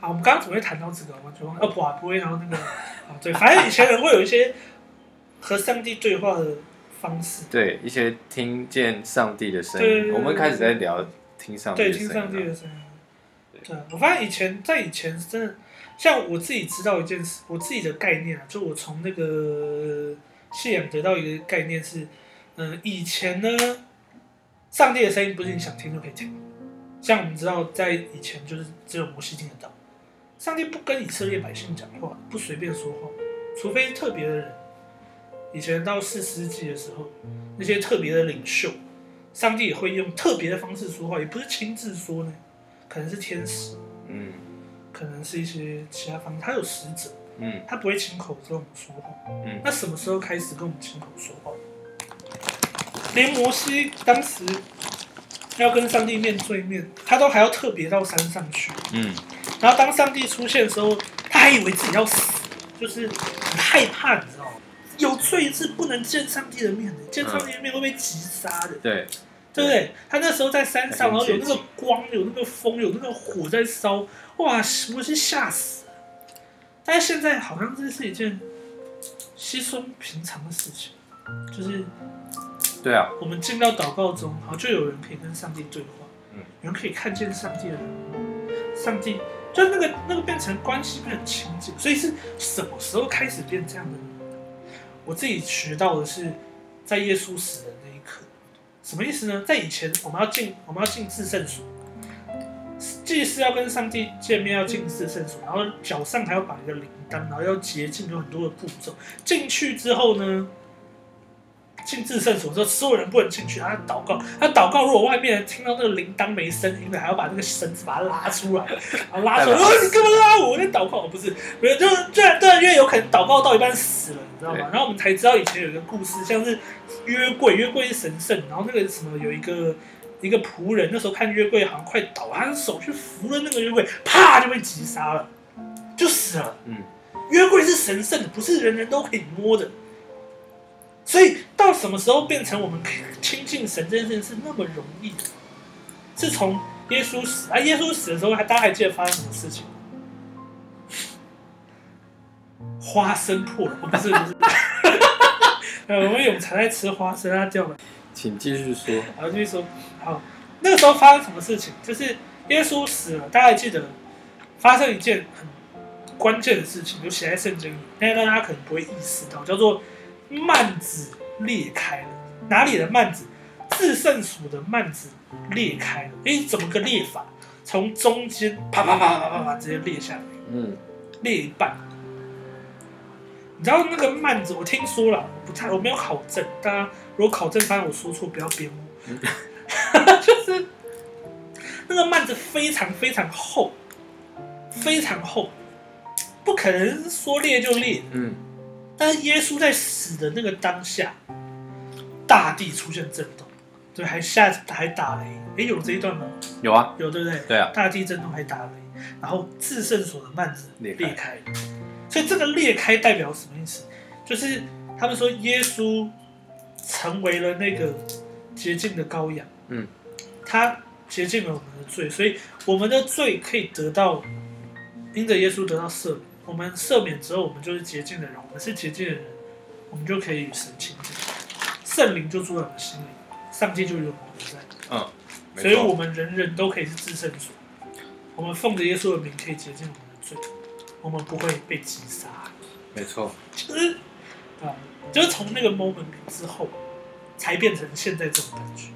怎么会谈到这个？我就忘了，呃，不啊，不会，然后那个，啊，对，反正以前人会有一些和上帝对话的方式，对一些听见上帝的声音，对对对我们开始在聊听上帝对，的声听上帝。的声音。对，我发现以前在以前真的，像我自己知道一件事，我自己的概念啊，就我从那个信仰得到一个概念是，嗯、以前呢，上帝的声音不是你想听就可以听，像我们知道，在以前就是只有摩西听得到，上帝不跟以色列百姓讲话，不随便说话，除非特别的人。以前到四世纪的时候，那些特别的领袖，上帝也会用特别的方式说话，也不是亲自说呢，可能是天使，嗯可能是一些其他方面，他有使者，嗯他不会亲口跟我们说话。嗯那什么时候开始跟我们亲口说话？连摩西当时要跟上帝面对面，他都还要特别到山上去。嗯然后当上帝出现的时候，他还以为自己要死，就是很害怕，你知道吗？有罪是不能见上帝的面的，见上帝的面会被击杀的。对，对不对？他那时候在山上，然后有那接个光，有那个风，有那个火在烧，哇！我是吓死了。但是现在好像这是一件稀松平常的事情，就是对啊，我们进到祷告中，好就有人可以跟上帝对话，嗯有人可以看见上帝的人，上帝就那个那个变成关系变很亲近，所以是什么时候开始变这样的呢？我自己学到的是，在耶稣死的那一刻，什么意思呢？在以前我们要进我们要进至圣所，祭司要跟上帝见面，要进至圣所，然后脚上还要绑一个铃铛，然后要洁净，有很多的步骤。进去之后呢，进至圣所之后，所有人不能进去，他祷告，他祷告，如果外面人听到那个铃铛没声音了，还要把那个绳子把它拉出来，然后拉出来，哦，你干嘛拉我？我在祷告，不是，没有，就是对对，因为有可能祷告到一半死了，你知道对吗？然后我们才知道以前有一个故事，像是约柜，约柜是神圣，然后那个什么有一个。一个仆人那时候看约柜好像快倒了，他手去扶了那个约柜，啪就被击杀了，就死了。嗯，约柜是神圣的，不是人人都可以摸的。所以什么时候变成我们可以亲近神这件事情是那么容易的？是从耶稣死啊，耶稣死的时候，还大家还记得发生什么事情？花生破了，不是不是，我们永才在吃花生，它掉了。请继续说。好，继续说。好，那个时候发生什么事情？就是耶稣死了，大家还记得发生一件很关键的事情，就写在圣经里，但是大家可能不会意识到，叫做慢子裂开了。哪里的幔子？至圣所的幔子裂开了。诶，怎么个裂法？从中间啪啪啪啪啪啪直接裂下来，嗯裂一半。你知道那个幔子，我听说了，我不太我没有考证，大家如果考证发现我说错，不要编我。就是那个幔子非常非常厚，非常厚，不可能说裂就裂。嗯但是耶稣在死的那个当下，大地出现震动，对，还下还打雷。诶，有这一段吗？有啊，有，对不对？对啊，大地震动还打雷，然后至圣所的幔子裂开裂开了，所以这个裂开代表什么意思？就是他们说耶稣成为了那个洁净的羔羊，嗯，他洁净了我们的罪，所以我们的罪可以得到因着耶稣得到赦免。我们赦免之后，我们就是洁净的人，我们是洁净的人，我们就可以与神亲近，圣灵就住在我们心里，上帝就与我们同在。嗯，没所以我，们人人都可以是至圣所，我们奉着耶稣的名可以洁净我们的罪，我们不会被击杀。没错，就是啊，就是从那个 moment 之后，才变成现在这种感觉。